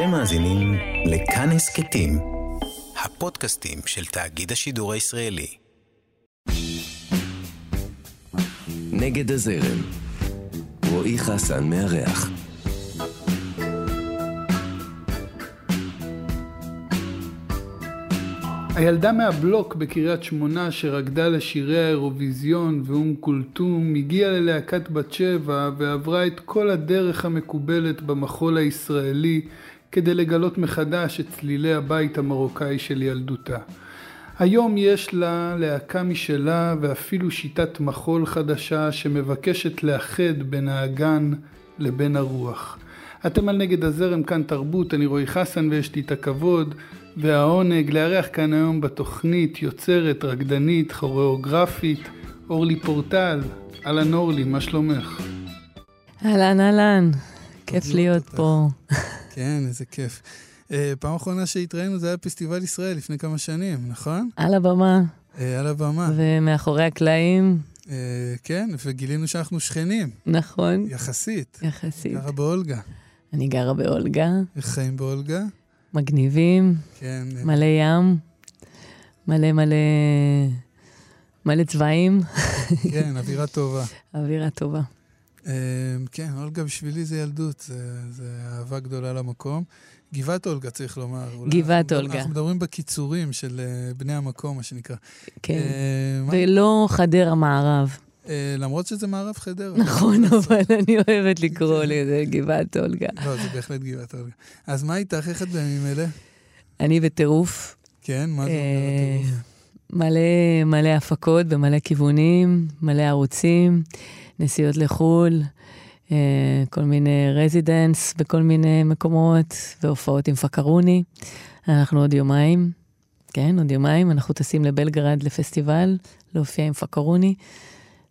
אתם מאזינים לכאן הסכתים, הפודקאסטים של תאגיד השידור הישראלי. נגד הזרם, רועי חסן מארח. הילדה מהבלוק בקריית שמונה שרקדה לשירי האירוויזיון ואום כולתום הגיעה ללהקת בת שבע ועברה את כל הדרך המקובלת במחול הישראלי כדי לגלות מחדש את צלילי הבית המרוקאי של ילדותה. היום יש לה להקה משלה ואפילו שיטת מחול חדשה שמבקשת לאחד בין האגן לבין הרוח. אתם על נגד הזרם כאן תרבות, אני רועי חסן ויש לי את הכבוד והעונג לארח כאן היום בתוכנית יוצרת, רקדנית, כוריאוגרפית, אורלי פורטל. אהלן אורלי, מה שלומך? אהלן, אהלן, כיף להיות פה. כן, איזה כיף. Uh, פעם אחרונה שהתראינו זה היה פסטיבל ישראל לפני כמה שנים, נכון? על הבמה. Uh, על הבמה. ומאחורי הקלעים. Uh, כן, וגילינו שאנחנו שכנים. נכון. יחסית. יחסית. גרה באולגה. אני גרה באולגה. איך חיים באולגה? מגניבים. כן. מלא ים. מלא מלא... מלא צבעים. כן, אווירה טובה. אווירה טובה. כן, אולגה בשבילי זה ילדות, זה, זה אהבה גדולה למקום. גבעת אולגה, צריך לומר. גבעת אולגה. אנחנו מדברים בקיצורים של בני המקום, מה שנקרא. כן, ולא חדרה מערב. למרות שזה מערב חדרה. נכון, אבל אני אוהבת לקרוא לזה גבעת אולגה. לא, זה בהחלט גבעת אולגה. אז מה איתך? איך את בימים אלה? אני בטירוף. כן, מה זה אומר בטירוף? מלא, מלא הפקות במלא כיוונים, מלא ערוצים, נסיעות לחו"ל, כל מיני residence בכל מיני מקומות, והופעות עם פקרוני. אנחנו עוד יומיים, כן, עוד יומיים, אנחנו טסים לבלגרד לפסטיבל, להופיע עם פקרוני.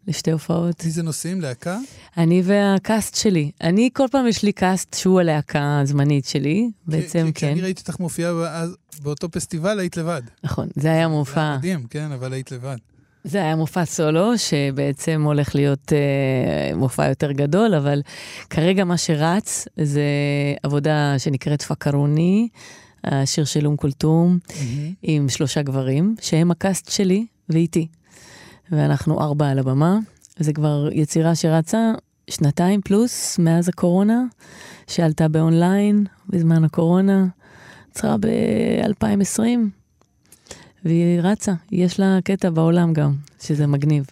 לשתי הופעות. מי זה נוסעים? להקה? אני וה cast שלי. אני, כל פעם יש לי cast שהוא הלהקה הזמנית שלי, בעצם כן. כי אני ראיתי אותך מופיעה באותו פסטיבל, היית לבד. נכון, זה היה מופע. זה היה מדהים, כן, אבל היית לבד. זה היה מופע סולו, שבעצם הולך להיות אה, מופע יותר גדול, אבל כרגע מה שרץ זה עבודה שנקראת פקרוני, השיר של אום כולתום, mm-hmm. עם שלושה גברים, שהם הקאסט שלי ואיתי. ואנחנו ארבע על הבמה. זו כבר יצירה שרצה שנתיים פלוס מאז הקורונה, שעלתה באונליין בזמן הקורונה, יצרה ב-2020, והיא רצה, יש לה קטע בעולם גם, שזה מגניב.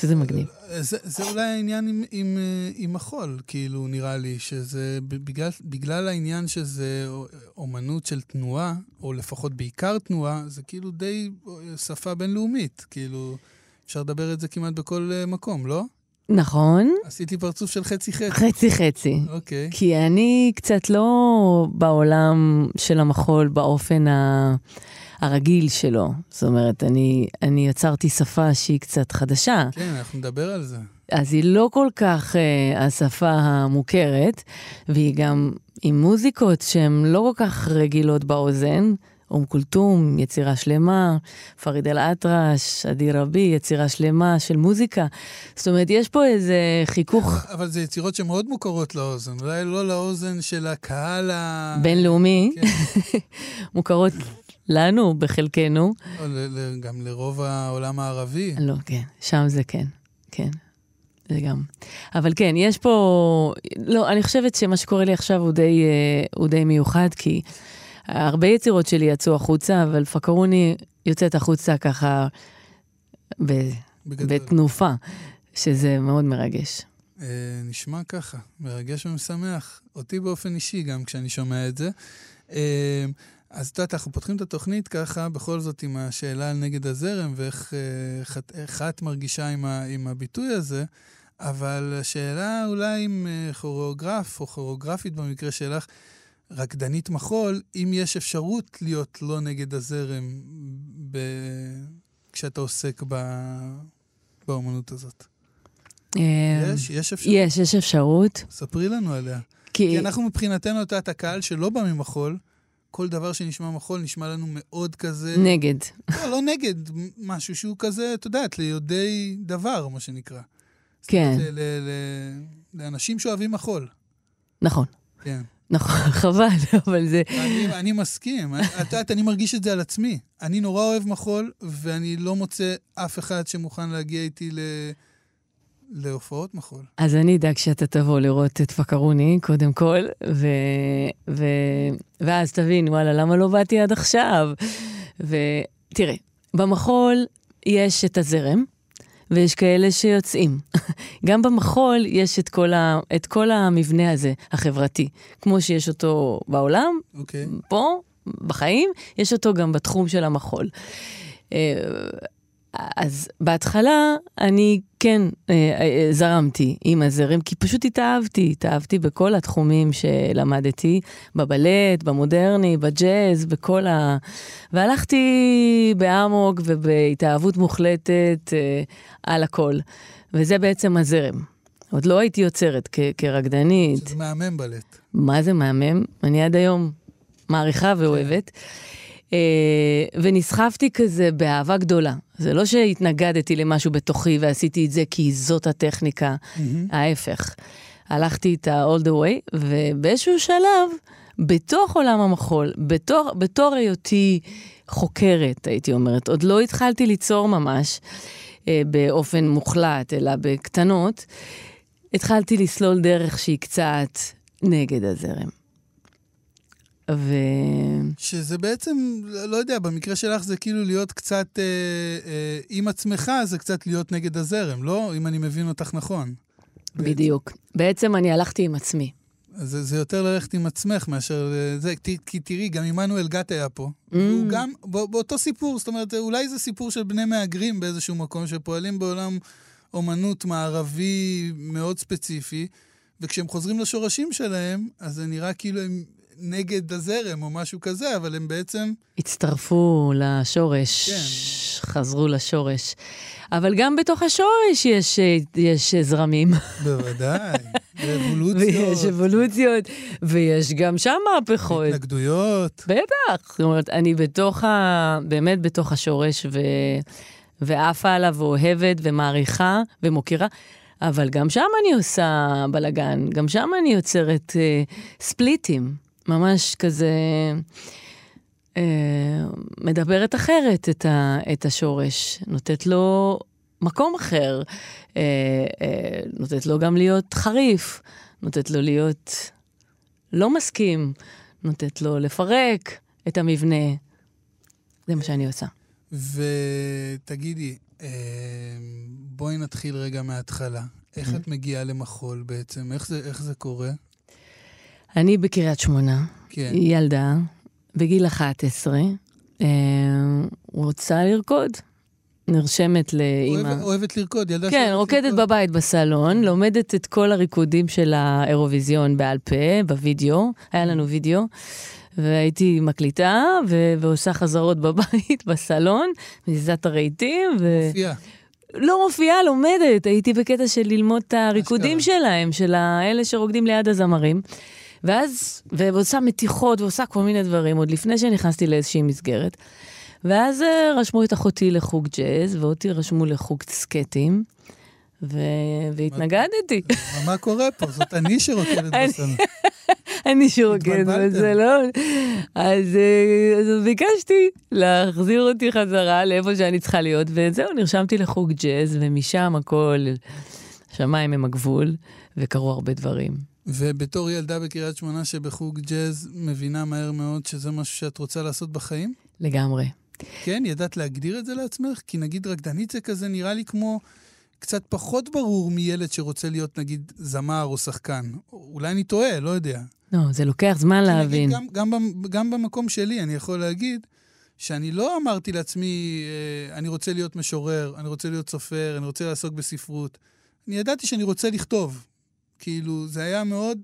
שזה מגניב. זה, זה אולי העניין עם, עם, עם החול, כאילו, נראה לי, שזה בגלל, בגלל העניין שזה אומנות של תנועה, או לפחות בעיקר תנועה, זה כאילו די שפה בינלאומית, כאילו... אפשר לדבר את זה כמעט בכל uh, מקום, לא? נכון. עשיתי פרצוף של חצי-חצי. חצי-חצי. אוקיי. Okay. כי אני קצת לא בעולם של המחול באופן ה... הרגיל שלו. זאת אומרת, אני, אני יצרתי שפה שהיא קצת חדשה. כן, אנחנו נדבר על זה. אז היא לא כל כך uh, השפה המוכרת, והיא גם עם מוזיקות שהן לא כל כך רגילות באוזן. אום כולתום, יצירה שלמה, פריד אל-אטרש, עדי רבי, יצירה שלמה של מוזיקה. זאת אומרת, יש פה איזה חיכוך. אבל זה יצירות שמאוד מוכרות לאוזן, אולי לא לאוזן של הקהל ה... בינלאומי. כן. מוכרות לנו, בחלקנו. או גם לרוב העולם הערבי. לא, כן, שם זה כן, כן. זה גם. אבל כן, יש פה... לא, אני חושבת שמה שקורה לי עכשיו הוא די, הוא די מיוחד, כי... הרבה יצירות שלי יצאו החוצה, אבל פקרוני יוצאת החוצה ככה ב... בתנופה, שזה מאוד מרגש. אה, נשמע ככה, מרגש ומשמח. אותי באופן אישי גם כשאני שומע את זה. אה, אז את יודעת, אנחנו פותחים את התוכנית ככה, בכל זאת עם השאלה על נגד הזרם, ואיך אה, את מרגישה עם, ה, עם הביטוי הזה, אבל השאלה אולי אם כוריאוגרף או כוריאוגרפית במקרה שלך, רקדנית מחול, אם יש אפשרות להיות לא נגד הזרם ב... כשאתה עוסק ב... באומנות הזאת. אה, יש? יש אפשרות? יש, יש אפשרות. ספרי לנו עליה. כי, כי אנחנו מבחינתנו, את הקהל שלא בא ממחול, כל דבר שנשמע מחול נשמע לנו מאוד כזה... נגד. לא, לא נגד, משהו שהוא כזה, את יודעת, ליודעי דבר, מה שנקרא. כן. זאת אומרת, לאנשים שאוהבים מחול. נכון. כן. נכון, חבל, אבל זה... אני, אני מסכים. את יודעת, אני מרגיש את זה על עצמי. אני נורא אוהב מחול, ואני לא מוצא אף אחד שמוכן להגיע איתי ל... להופעות מחול. אז אני אדאג שאתה תבוא לראות את פקרוני, קודם כל, ו... ו... ואז תבין, וואלה, למה לא באתי עד עכשיו? ותראה, במחול יש את הזרם, ויש כאלה שיוצאים. גם במחול יש את כל, ה... את כל המבנה הזה, החברתי. כמו שיש אותו בעולם, okay. אוקיי. פה, בחיים, יש אותו גם בתחום של המחול. אז בהתחלה אני כן אה, אה, זרמתי עם הזרם, כי פשוט התאהבתי, התאהבתי בכל התחומים שלמדתי, בבלט, במודרני, בג'אז, בכל ה... והלכתי באמוק ובהתאהבות מוחלטת אה, על הכל. וזה בעצם הזרם. עוד לא הייתי יוצרת כ- כרקדנית. שזה מהמם בלט. מה זה מהמם? אני עד היום מעריכה ואוהבת. אה, ונסחפתי כזה באהבה גדולה. זה לא שהתנגדתי למשהו בתוכי ועשיתי את זה כי זאת הטכניקה, ההפך. הלכתי איתה all the way, ובאיזשהו שלב, בתוך עולם המחול, בתור, בתור היותי חוקרת, הייתי אומרת, עוד לא התחלתי ליצור ממש אה, באופן מוחלט, אלא בקטנות, התחלתי לסלול דרך שהיא קצת נגד הזרם. ו... שזה בעצם, לא יודע, במקרה שלך זה כאילו להיות קצת, אה, אה, עם עצמך זה קצת להיות נגד הזרם, לא? אם אני מבין אותך נכון. בדיוק. בעצם, בעצם אני הלכתי עם עצמי. זה, זה יותר ללכת עם עצמך מאשר אה, זה, כי, כי תראי, גם עמנואל גת היה פה. Mm. הוא גם, בא, באותו סיפור, זאת אומרת, אולי זה סיפור של בני מהגרים באיזשהו מקום, שפועלים בעולם אומנות מערבי מאוד ספציפי, וכשהם חוזרים לשורשים שלהם, אז זה נראה כאילו הם נגד הזרם או משהו כזה, אבל הם בעצם... הצטרפו לשורש, כן. חזרו לשורש. אבל גם בתוך השורש יש, יש זרמים. בוודאי, אבולוציות. ויש אבולוציות, ויש גם שם מהפכות. התנגדויות. בטח. זאת אומרת, אני בתוך ה... באמת בתוך השורש, ו... ועפה עליו ואוהבת ומעריכה ומוקירה. אבל גם שם אני עושה בלאגן, גם שם אני יוצרת אה, ספליטים. ממש כזה אה, מדברת אחרת את, ה, את השורש, נותנת לו מקום אחר, אה, אה, נותנת לו גם להיות חריף, נותנת לו להיות לא מסכים, נותנת לו לפרק את המבנה. זה מה שאני עושה. ותגידי, בואי נתחיל רגע מההתחלה. איך את מגיעה למחול בעצם? איך זה, איך זה קורה? אני בקריית שמונה, כן. ילדה, בגיל 11, אה, רוצה לרקוד. נרשמת לאימא. אוהבת, אוהבת לרקוד, ילדה כן, רוקדת לרקוד. בבית בסלון, לומדת את כל הריקודים של האירוויזיון בעל פה, בווידאו, היה לנו וידאו, והייתי מקליטה ו- ועושה חזרות בבית, בסלון, מזיזה את הרהיטים. ו... מופיעה. לא מופיעה, לומדת. הייתי בקטע של ללמוד את הריקודים שלהם, של האלה שרוקדים ליד הזמרים. ואז, ועושה מתיחות ועושה כל מיני דברים, עוד לפני שנכנסתי לאיזושהי מסגרת. ואז אה, רשמו את אחותי לחוג ג'אז, ואותי רשמו לחוג סקטים, ו... והתנגדתי. מה קורה פה? זאת אני שרוקדת בסלון. אני שרוקדת בסלון. אז, אה, אז ביקשתי להחזיר אותי חזרה לאיפה שאני צריכה להיות, וזהו, נרשמתי לחוג ג'אז, ומשם הכל, שמיים הם הגבול, וקרו הרבה דברים. ובתור ילדה בקריית שמונה שבחוג ג'אז, מבינה מהר מאוד שזה משהו שאת רוצה לעשות בחיים? לגמרי. כן? ידעת להגדיר את זה לעצמך? כי נגיד רקדנית זה כזה נראה לי כמו קצת פחות ברור מילד שרוצה להיות נגיד זמר או שחקן. אולי אני טועה, לא יודע. לא, זה לוקח זמן להבין. גם, גם, גם במקום שלי אני יכול להגיד שאני לא אמרתי לעצמי, אה, אני רוצה להיות משורר, אני רוצה להיות סופר, אני רוצה לעסוק בספרות. אני ידעתי שאני רוצה לכתוב. כאילו, זה היה מאוד,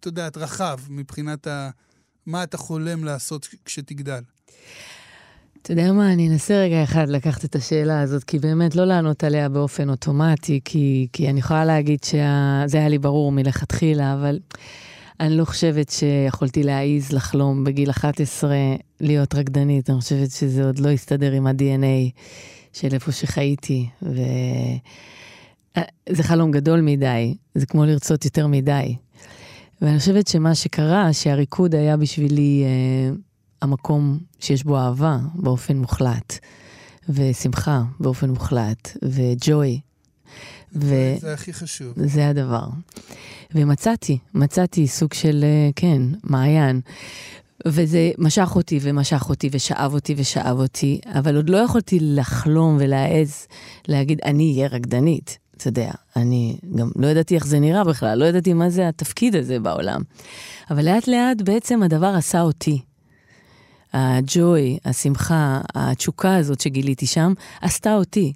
את יודעת, רחב מבחינת ה... מה אתה חולם לעשות כשתגדל. אתה יודע מה, אני אנסה רגע אחד לקחת את השאלה הזאת, כי באמת לא לענות עליה באופן אוטומטי, כי, כי אני יכולה להגיד שזה היה לי ברור מלכתחילה, אבל אני לא חושבת שיכולתי להעיז לחלום בגיל 11 להיות רקדנית. אני חושבת שזה עוד לא הסתדר עם ה-DNA של איפה שחייתי. ו... זה חלום גדול מדי, זה כמו לרצות יותר מדי. ואני חושבת שמה שקרה, שהריקוד היה בשבילי אה, המקום שיש בו אהבה באופן מוחלט, ושמחה באופן מוחלט, וג'וי. ו... זה הכי חשוב. זה הדבר. ומצאתי, מצאתי סוג של, אה, כן, מעיין. וזה משך אותי ומשך אותי ושאב אותי ושאב אותי, אבל עוד לא יכולתי לחלום ולהעז להגיד, אני אהיה רקדנית. אתה יודע, אני גם לא ידעתי איך זה נראה בכלל, לא ידעתי מה זה התפקיד הזה בעולם. אבל לאט לאט בעצם הדבר עשה אותי. הג'וי, השמחה, התשוקה הזאת שגיליתי שם, עשתה אותי.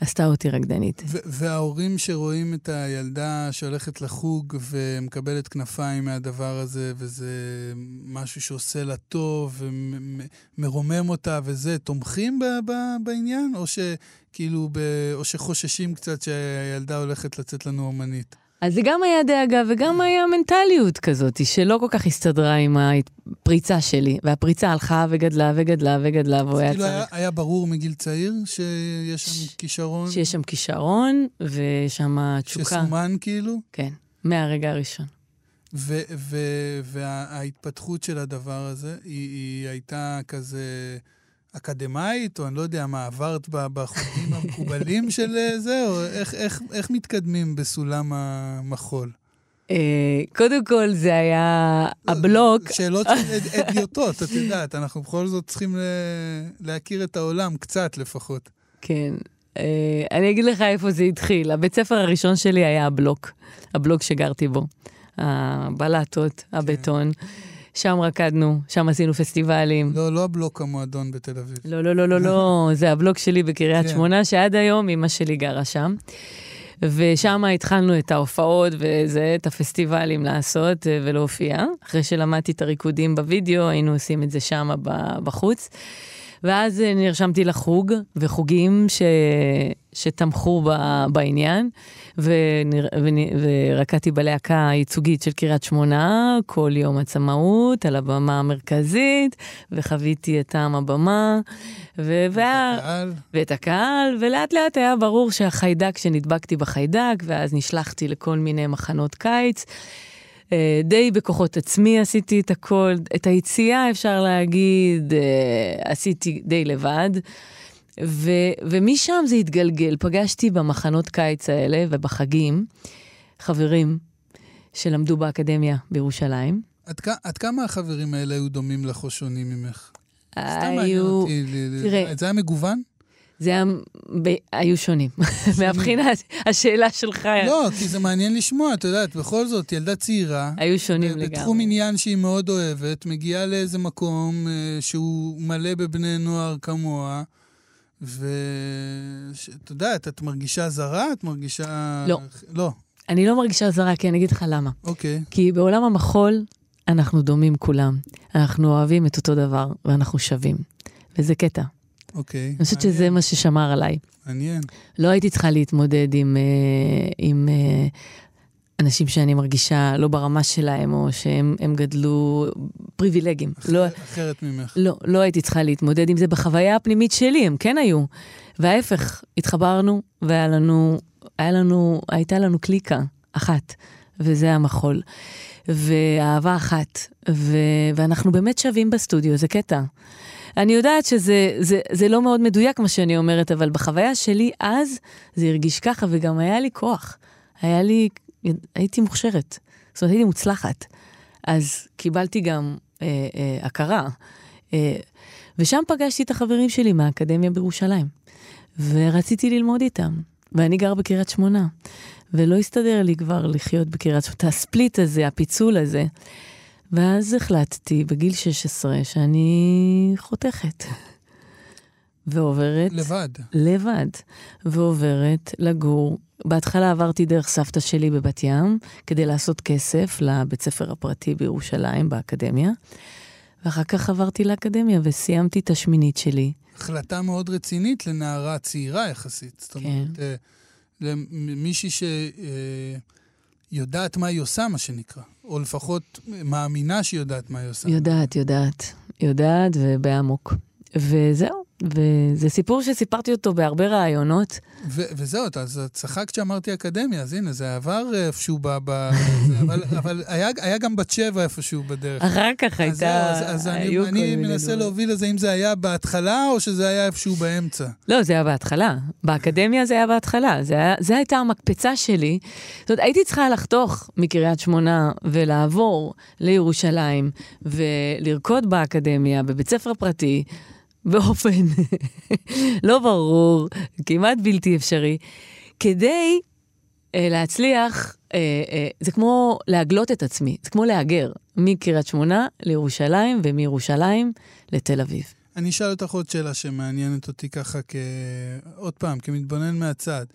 עשתה אותי רקדנית. וההורים שרואים את הילדה שהולכת לחוג ומקבלת כנפיים מהדבר הזה, וזה משהו שעושה לה טוב ומרומם אותה וזה, תומכים בעניין? או שכאילו, או שחוששים קצת שהילדה הולכת לצאת לנו אומנית? אז זה גם היה דאגה וגם היה מנטליות כזאת, שלא כל כך הסתדרה עם הפריצה שלי. והפריצה הלכה וגדלה וגדלה וגדלה, והוא היה כאילו צריך... היה, היה ברור מגיל צעיר שיש שם כישרון? שיש שם כישרון, ושם תשוקה. שסומן כאילו? כן, מהרגע הראשון. ו- ו- וההתפתחות של הדבר הזה, היא, היא הייתה כזה... אקדמאית, או אני לא יודע מה, עברת בחוגים המקובלים של אה, זה, או איך, איך, איך מתקדמים בסולם המחול? אה, קודם כל, זה היה הבלוק. שאלות של אדיוטות, את יודעת, אנחנו בכל זאת צריכים להכיר את העולם, קצת לפחות. כן. אה, אני אגיד לך איפה זה התחיל. הבית ספר הראשון שלי היה הבלוק, הבלוק שגרתי בו. הבלטות, הבטון. כן. שם רקדנו, שם עשינו פסטיבלים. לא, לא הבלוק המועדון בתל אביב. לא, לא, לא, לא, לא, זה הבלוק שלי בקריית כן. שמונה, שעד היום אמא שלי גרה שם. ושם התחלנו את ההופעות וזה, את הפסטיבלים לעשות ולהופיע. אחרי שלמדתי את הריקודים בווידאו, היינו עושים את זה שם בחוץ. ואז אה, נרשמתי לחוג, וחוגים ש... שתמכו ב... בעניין, ונר... ונ... ורקדתי בלהקה הייצוגית של קריית שמונה, כל יום עצמאות, על הבמה המרכזית, וחוויתי את טעם הבמה. ו... ואת הקהל. ואת הקהל, ולאט לאט היה ברור שהחיידק, שנדבקתי בחיידק, ואז נשלחתי לכל מיני מחנות קיץ. אה, די בכוחות עצמי עשיתי את הכל, את היציאה אפשר להגיד, אה, עשיתי די לבד. ו, ומשם זה התגלגל. פגשתי במחנות קיץ האלה ובחגים חברים שלמדו באקדמיה בירושלים. עד, עד כמה החברים האלה היו דומים לך או שונים ממך? היו... סתם מעניין אותי. תראה... זה היה מגוון? זה היה, ב... היו שונים. מהבחינה, השאלה שלך... לא, כי זה מעניין לשמוע, את יודעת, בכל זאת, ילדה צעירה. היו שונים לגמרי. בתחום עניין שהיא מאוד אוהבת, מגיעה לאיזה מקום אה, שהוא מלא בבני נוער כמוה, ואת יודעת, את מרגישה זרה? את מרגישה... לא. לא. אני לא מרגישה זרה, כי אני אגיד לך למה. אוקיי. כי בעולם המחול אנחנו דומים כולם. אנחנו אוהבים את אותו דבר, ואנחנו שווים. וזה קטע. אוקיי. אני חושבת שזה מה ששמר עליי. מעניין. לא הייתי צריכה להתמודד עם, אה, עם אה, אנשים שאני מרגישה לא ברמה שלהם, או שהם גדלו פריבילגים. אחר, לא, אחרת ממך. לא, לא הייתי צריכה להתמודד עם זה בחוויה הפנימית שלי, הם כן היו. וההפך, התחברנו, והיה לנו, היה לנו, הייתה לנו קליקה אחת, וזה המחול. ואהבה אחת, ו, ואנחנו באמת שווים בסטודיו, זה קטע. אני יודעת שזה זה, זה לא מאוד מדויק מה שאני אומרת, אבל בחוויה שלי אז זה הרגיש ככה, וגם היה לי כוח. היה לי, הייתי מוכשרת. זאת אומרת, הייתי מוצלחת. אז קיבלתי גם אה, אה, הכרה. אה, ושם פגשתי את החברים שלי מהאקדמיה בירושלים, ורציתי ללמוד איתם. ואני גר בקריית שמונה, ולא הסתדר לי כבר לחיות בקריית שמונה. הספליט הזה, הפיצול הזה. ואז החלטתי בגיל 16 שאני חותכת. ועוברת... לבד. לבד. ועוברת לגור. בהתחלה עברתי דרך סבתא שלי בבת ים, כדי לעשות כסף לבית ספר הפרטי בירושלים, באקדמיה. ואחר כך עברתי לאקדמיה וסיימתי את השמינית שלי. החלטה מאוד רצינית לנערה צעירה יחסית. זאת כן. אומרת, אה, למישהי ש... אה, מה היא עושה, מה שנקרא. או לפחות מאמינה שהיא יודעת מה היא עושה. יודעת, יודעת. יודעת ובעמוק. וזהו, וזה סיפור שסיפרתי אותו בהרבה ראיונות. ו- וזהו, אז צחקת שאמרתי אקדמיה, אז הנה, זה עבר איפשהו ב... ב- זה, אבל, אבל היה, היה גם בת שבע איפשהו בדרך. אחר כך אז זהו, הייתה... אז, אז אני, אני מנסה דברים. להוביל לזה אם זה היה בהתחלה או שזה היה איפשהו באמצע. לא, זה היה בהתחלה. באקדמיה זה היה בהתחלה. זה היה, זה הייתה המקפצה שלי. זאת אומרת, הייתי צריכה לחתוך מקריית שמונה ולעבור לירושלים ולרקוד באקדמיה, בבית ספר פרטי, באופן לא ברור, כמעט בלתי אפשרי, כדי אה, להצליח, אה, אה, זה כמו להגלות את עצמי, זה כמו להגר מקריית שמונה לירושלים ומירושלים לתל אביב. אני אשאל אותך עוד שאלה שמעניינת אותי ככה, כ... עוד פעם, כמתבונן מהצד.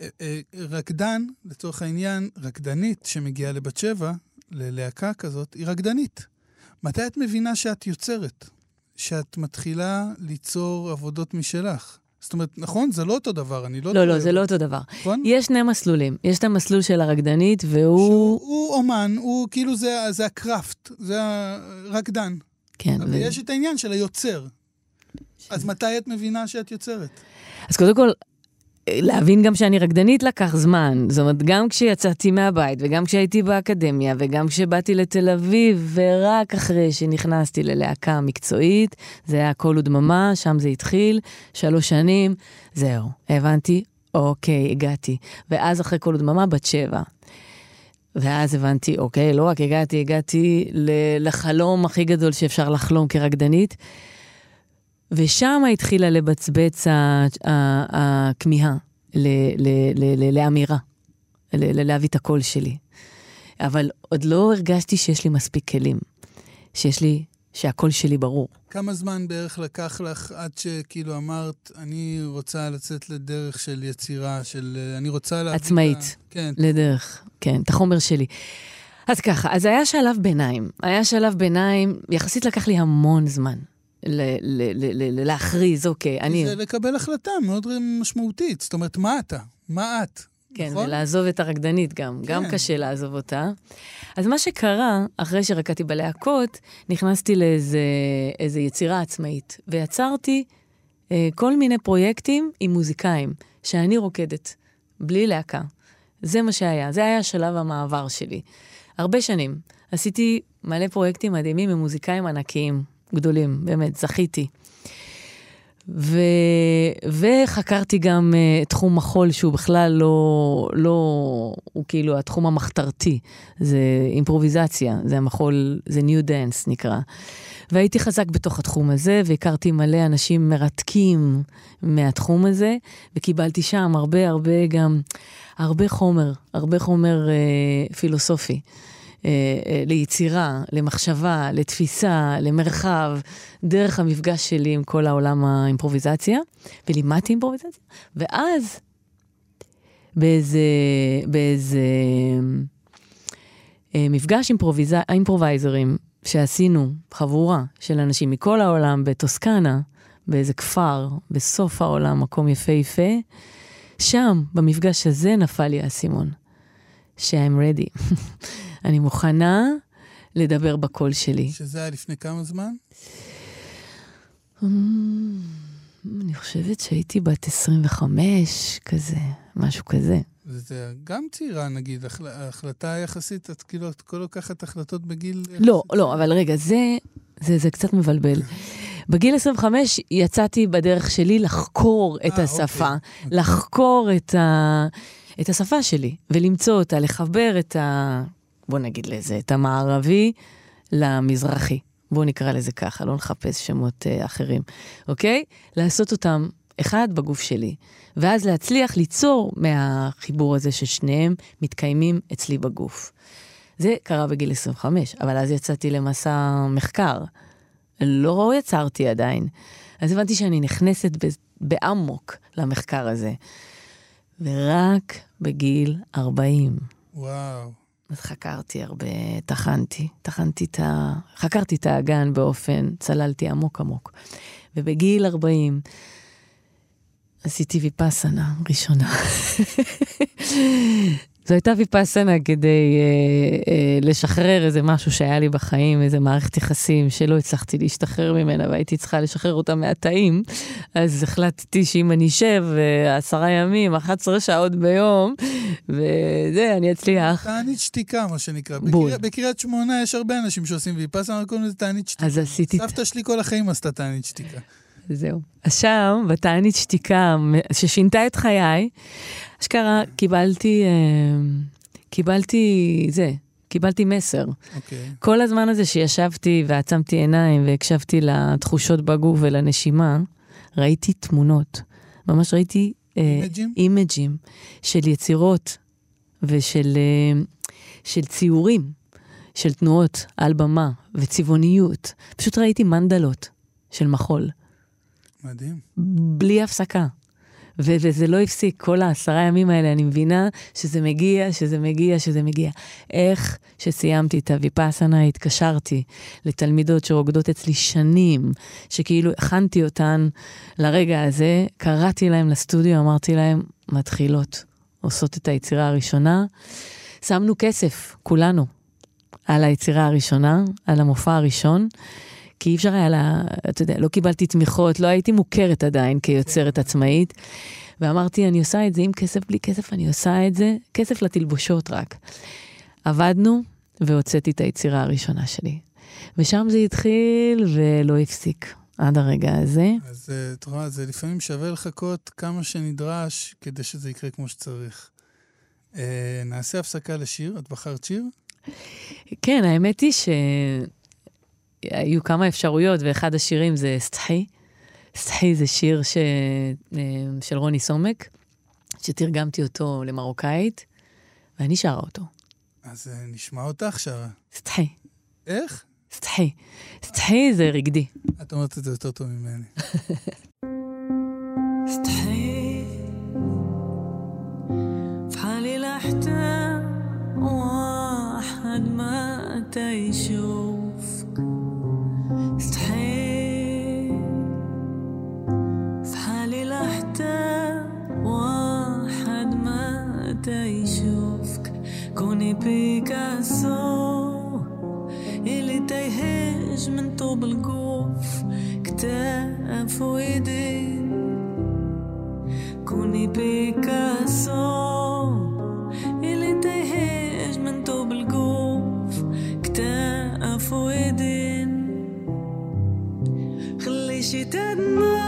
אה, אה, רקדן, לצורך העניין, רקדנית שמגיעה לבת שבע, ללהקה כזאת, היא רקדנית. מתי את מבינה שאת יוצרת? שאת מתחילה ליצור עבודות משלך? זאת אומרת, נכון? זה לא אותו דבר, אני לא... לא, לא, זה לא אותו דבר. נכון? יש שני מסלולים. יש את המסלול של הרקדנית, והוא... שהוא הוא אומן, הוא כאילו זה, זה הקראפט, זה הרקדן. כן. אבל ו- יש את העניין של היוצר. אז מתי את מבינה שאת יוצרת? אז קודם כל, להבין גם שאני רקדנית לקח זמן. זאת אומרת, גם כשיצאתי מהבית, וגם כשהייתי באקדמיה, וגם כשבאתי לתל אביב, ורק אחרי שנכנסתי ללהקה מקצועית, זה היה קול ודממה, שם זה התחיל, שלוש שנים, זהו, הבנתי, אוקיי, הגעתי. ואז אחרי קול ודממה, בת שבע. ואז הבנתי, אוקיי, לא רק הגעתי, הגעתי לחלום הכי גדול שאפשר לחלום כרקדנית. ושם התחילה לבצבץ הכמיהה לאמירה, להביא את הקול שלי. אבל עוד לא הרגשתי שיש לי מספיק כלים, שיש לי, שהקול שלי ברור. כמה זמן בערך לקח לך עד שכאילו אמרת, אני רוצה לצאת לדרך של יצירה, של... אני רוצה להביא... עצמאית. כן. לדרך, כן, את החומר שלי. אז ככה, אז היה שלב ביניים. היה שלב ביניים, יחסית לקח לי המון זמן ל- ל- ל- ל- ל- להכריז, אוקיי, אני... זה לקבל החלטה מאוד משמעותית. זאת אומרת, מה אתה? מה את? כן, נכון? ולעזוב את הרקדנית גם, כן. גם. קשה לעזוב אותה. אז מה שקרה, אחרי שרקדתי בלהקות, נכנסתי איזה יצירה עצמאית, ויצרתי אה, כל מיני פרויקטים עם מוזיקאים, שאני רוקדת, בלי להקה. זה מה שהיה, זה היה שלב המעבר שלי. הרבה שנים. עשיתי מלא פרויקטים מדהימים עם מוזיקאים ענקיים, גדולים, באמת, זכיתי. ו... וחקרתי גם אה, תחום מחול שהוא בכלל לא, לא, הוא כאילו התחום המחתרתי, זה אימפרוביזציה, זה המחול, זה new dance נקרא. והייתי חזק בתוך התחום הזה, והכרתי מלא אנשים מרתקים מהתחום הזה, וקיבלתי שם הרבה הרבה גם, הרבה חומר, הרבה חומר אה, פילוסופי. אה, אה, ליצירה, למחשבה, לתפיסה, למרחב, דרך המפגש שלי עם כל העולם האימפרוביזציה, ולימדתי אימפרוביזציה, ואז באיזה, באיזה אה, מפגש אימפרוביז... אימפרובייזרים שעשינו, חבורה של אנשים מכל העולם בטוסקנה, באיזה כפר, בסוף העולם, מקום יפהפה, שם, במפגש הזה, נפל לי האסימון. ש-I'm ready. אני מוכנה לדבר בקול שלי. שזה היה לפני כמה זמן? Mm, אני חושבת שהייתי בת 25, כזה, משהו כזה. וזה גם צעירה, נגיד, החל... החלטה יחסית, את כאילו, את כל לוקחת החלטות בגיל... לא, לא, אבל רגע, זה, זה, זה קצת מבלבל. בגיל 25 יצאתי בדרך שלי לחקור את אה, השפה, אוקיי. לחקור את, ה, את השפה שלי, ולמצוא אותה, לחבר את ה... בוא נגיד לזה, את המערבי למזרחי. בואו נקרא לזה ככה, לא נחפש שמות uh, אחרים, אוקיי? לעשות אותם אחד בגוף שלי, ואז להצליח ליצור מהחיבור הזה ששניהם מתקיימים אצלי בגוף. זה קרה בגיל 25, אבל אז יצאתי למסע מחקר. לא יצרתי עדיין. אז הבנתי שאני נכנסת באמוק למחקר הזה. ורק בגיל 40. וואו. אז חקרתי הרבה, טחנתי, טחנתי את ה... חקרתי את האגן באופן, צללתי עמוק עמוק. ובגיל 40 עשיתי ויפאסנה ראשונה. זו הייתה ויפאסנה כדי אה, אה, לשחרר איזה משהו שהיה לי בחיים, איזה מערכת יחסים שלא הצלחתי להשתחרר ממנה והייתי צריכה לשחרר אותה מהתאים. אז החלטתי שאם אני אשב אה, עשרה ימים, 11 שעות ביום, וזה, אני אצליח. תענית שתיקה, מה שנקרא. בול. בקר... בקריית שמונה יש הרבה אנשים שעושים ויפאסנה, קוראים לזה תענית שתיקה. אז עשיתי... סבתא שלי כל החיים עשתה תענית שתיקה. זהו. אז שם, בתענית שתיקה, ששינתה את חיי, אשכרה קיבלתי, אה, קיבלתי זה, קיבלתי מסר. Okay. אוקיי. כל הזמן הזה שישבתי ועצמתי עיניים והקשבתי לתחושות בגוף ולנשימה, ראיתי תמונות. ממש ראיתי... אה, אימג'ים? אימג'ים של יצירות ושל אה, של ציורים, של תנועות על במה וצבעוניות. פשוט ראיתי מנדלות של מחול. מדהים. בלי הפסקה. ו- וזה לא הפסיק, כל העשרה ימים האלה, אני מבינה שזה מגיע, שזה מגיע, שזה מגיע. איך שסיימתי את הוויפאסנה, התקשרתי לתלמידות שרוקדות אצלי שנים, שכאילו הכנתי אותן לרגע הזה, קראתי להם לסטודיו, אמרתי להם, מתחילות, עושות את היצירה הראשונה. שמנו כסף, כולנו, על היצירה הראשונה, על המופע הראשון. כי אי אפשר היה לה, אתה יודע, לא קיבלתי תמיכות, לא הייתי מוכרת עדיין כיוצרת עצמאית. ואמרתי, אני עושה את זה עם כסף, בלי כסף, אני עושה את זה, כסף לתלבושות רק. עבדנו, והוצאתי את היצירה הראשונה שלי. ושם זה התחיל ולא הפסיק. עד הרגע הזה. אז את רואה, זה לפעמים שווה לחכות כמה שנדרש כדי שזה יקרה כמו שצריך. אה, נעשה הפסקה לשיר. את בחרת שיר? כן, האמת היא ש... היו כמה אפשרויות, ואחד השירים זה סטחי. סטחי זה שיר ש... אה, של רוני סומק, שתרגמתי אותו למרוקאית, ואני שרה אותו. אז אה, נשמע אותך שרה. סטחי. איך? סטחי. סטחי זה רגדי. את אומרת את זה יותר טוב ממני. סטחי, فحالي لحتى واحد ما تيشوفك كوني بيكاسو اللي تيهج من طوب القوف كتاف ويدين كوني بيكاسو اللي تيهج من طوب القوف كتاف ويدين خلي شتا نار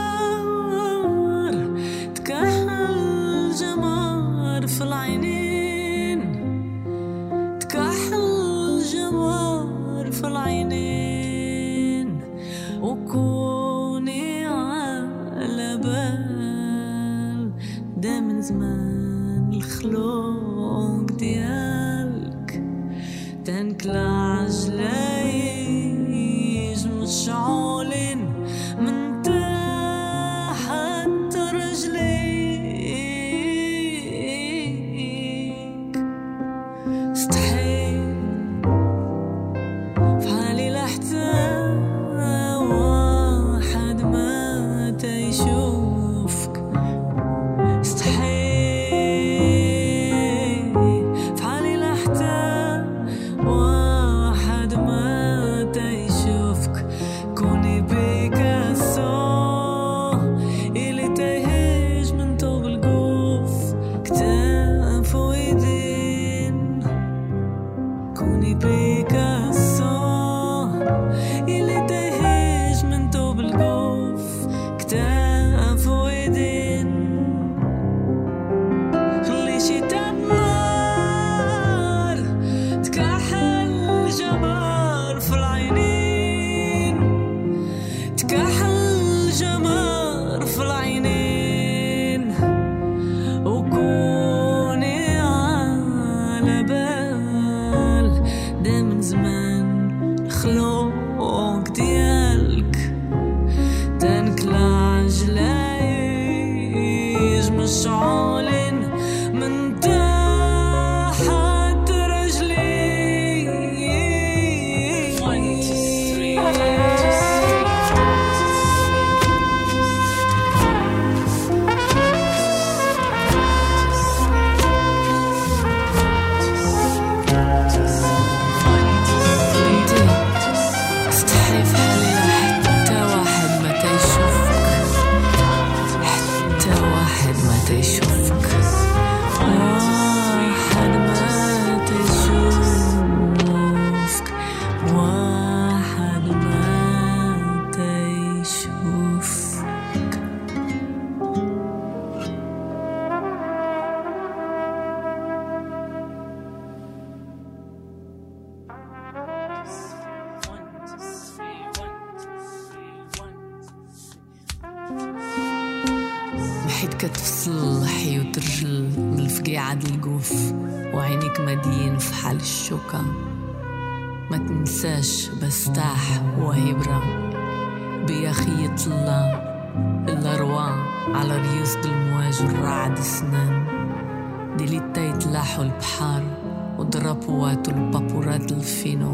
البابورات الفينو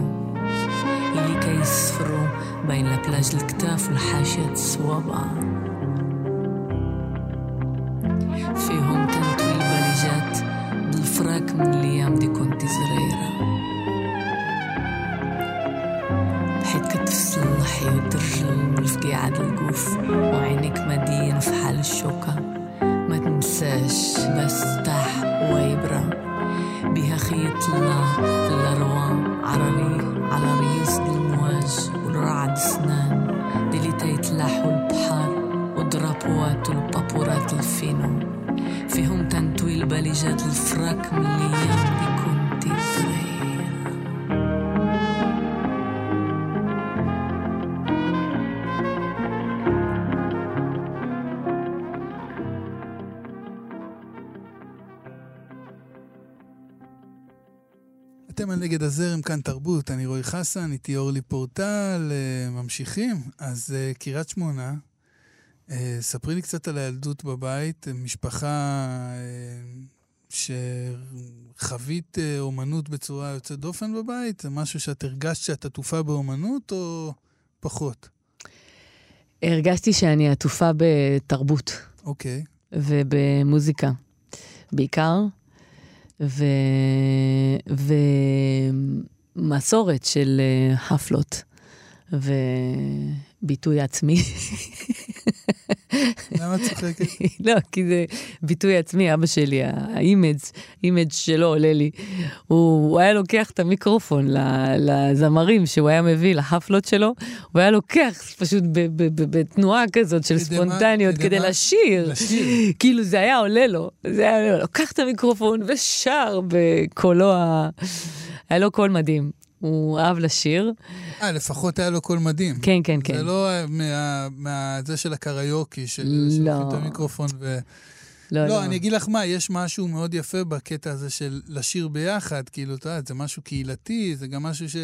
اللي كيصفروا بين لبلاج الكتاف والحاشية الصوابع. فيهم تنتوي الباليجات بالفراك من الأيام دي كنت صغيرة بحيث كتف صلحي وترجل من الفقيعة القوف وعينك مدين في حال الشوكة. ما تنساش بس تاح ويبرة بها خيط الله تنتوي الباليجات الفراك من الايام دي كنتي صغيرة אתם על נגד הזרם, כאן תרבות, אני רועי חסן, איתי אורלי פורטל, אה, ממשיכים. אז אה, קריית שמונה, אה, ספרי לי קצת על הילדות בבית, אה, משפחה אה, שחווית אה, אומנות בצורה יוצאת דופן בבית? זה משהו שאת הרגשת שאת עטופה באומנות או פחות? הרגשתי שאני עטופה בתרבות אוקיי. ובמוזיקה, בעיקר, ו... ומסורת של אה, חפלות וביטוי עצמי. למה את צוחקת? לא, כי זה ביטוי עצמי, אבא שלי, ה image, image שלו עולה לי. הוא, היה לוקח את המיקרופון לזמרים שהוא היה מביא לחפלות שלו, הוא היה לוקח פשוט בתנועה כזאת של? ספונטניות כדי? לשיר. כאילו זה היה עולה לו, זה היה לוקח את המיקרופון ושר בקולו ה... היה לו קול מדהים. הוא אהב לשיר. אה, לפחות היה לו קול מדהים. כן, כן, כן. זה לא אה, מה- מה... זה של הקריוקי, של... לא. את המיקרופון ו... לא, לא, אני אגיד לך מה, יש משהו מאוד יפה בקטע הזה של לשיר ביחד, כאילו, אתה יודע, זה משהו קהילתי, זה גם משהו ש...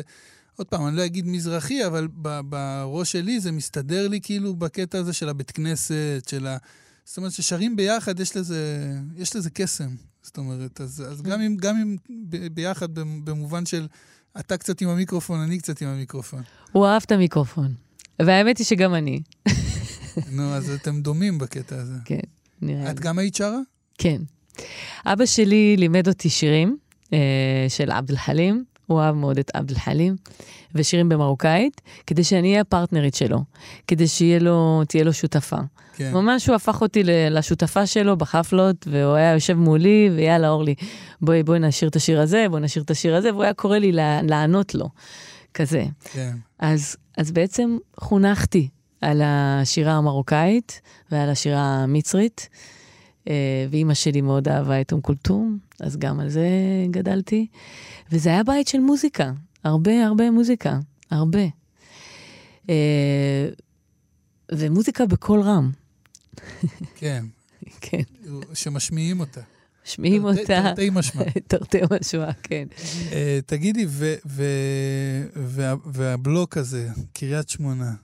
עוד פעם, אני לא אגיד מזרחי, אבל ב- בראש שלי זה מסתדר לי כאילו בקטע הזה של הבית כנסת, של ה... זאת אומרת, ששרים ביחד, יש לזה, יש לזה קסם. זאת אומרת, אז, אז גם אם, גם אם ב- ביחד במ- במובן של אתה קצת עם המיקרופון, אני קצת עם המיקרופון. הוא אהב את המיקרופון. והאמת היא שגם אני. נו, אז אתם דומים בקטע הזה. כן, נראה לי. את גם היית שרה? כן. אבא שלי לימד אותי שירים אה, של עבד אל-חלים, הוא אהב מאוד את עבד אל-חלים, ושירים במרוקאית, כדי שאני אהיה הפרטנרית שלו, כדי שתהיה לו, לו שותפה. כן. ממש הוא הפך אותי לשותפה שלו בחפלות, והוא היה יושב מולי, ויאללה, אורלי, בואי, בואי נשיר את השיר הזה, בואי נשיר את השיר הזה, והוא היה קורא לי לענות לו, כזה. כן. אז, אז בעצם חונכתי על השירה המרוקאית ועל השירה המצרית, ואימא שלי מאוד אהבה את אום כולתום, אז גם על זה גדלתי. וזה היה בית של מוזיקה, הרבה הרבה מוזיקה, הרבה. אה, ומוזיקה בקול רם, כן. כן, שמשמיעים אותה. משמיעים אותה. תרתי משמע. תרתי משמע, כן. אה, תגידי, והבלוק הזה, קריית שמונה,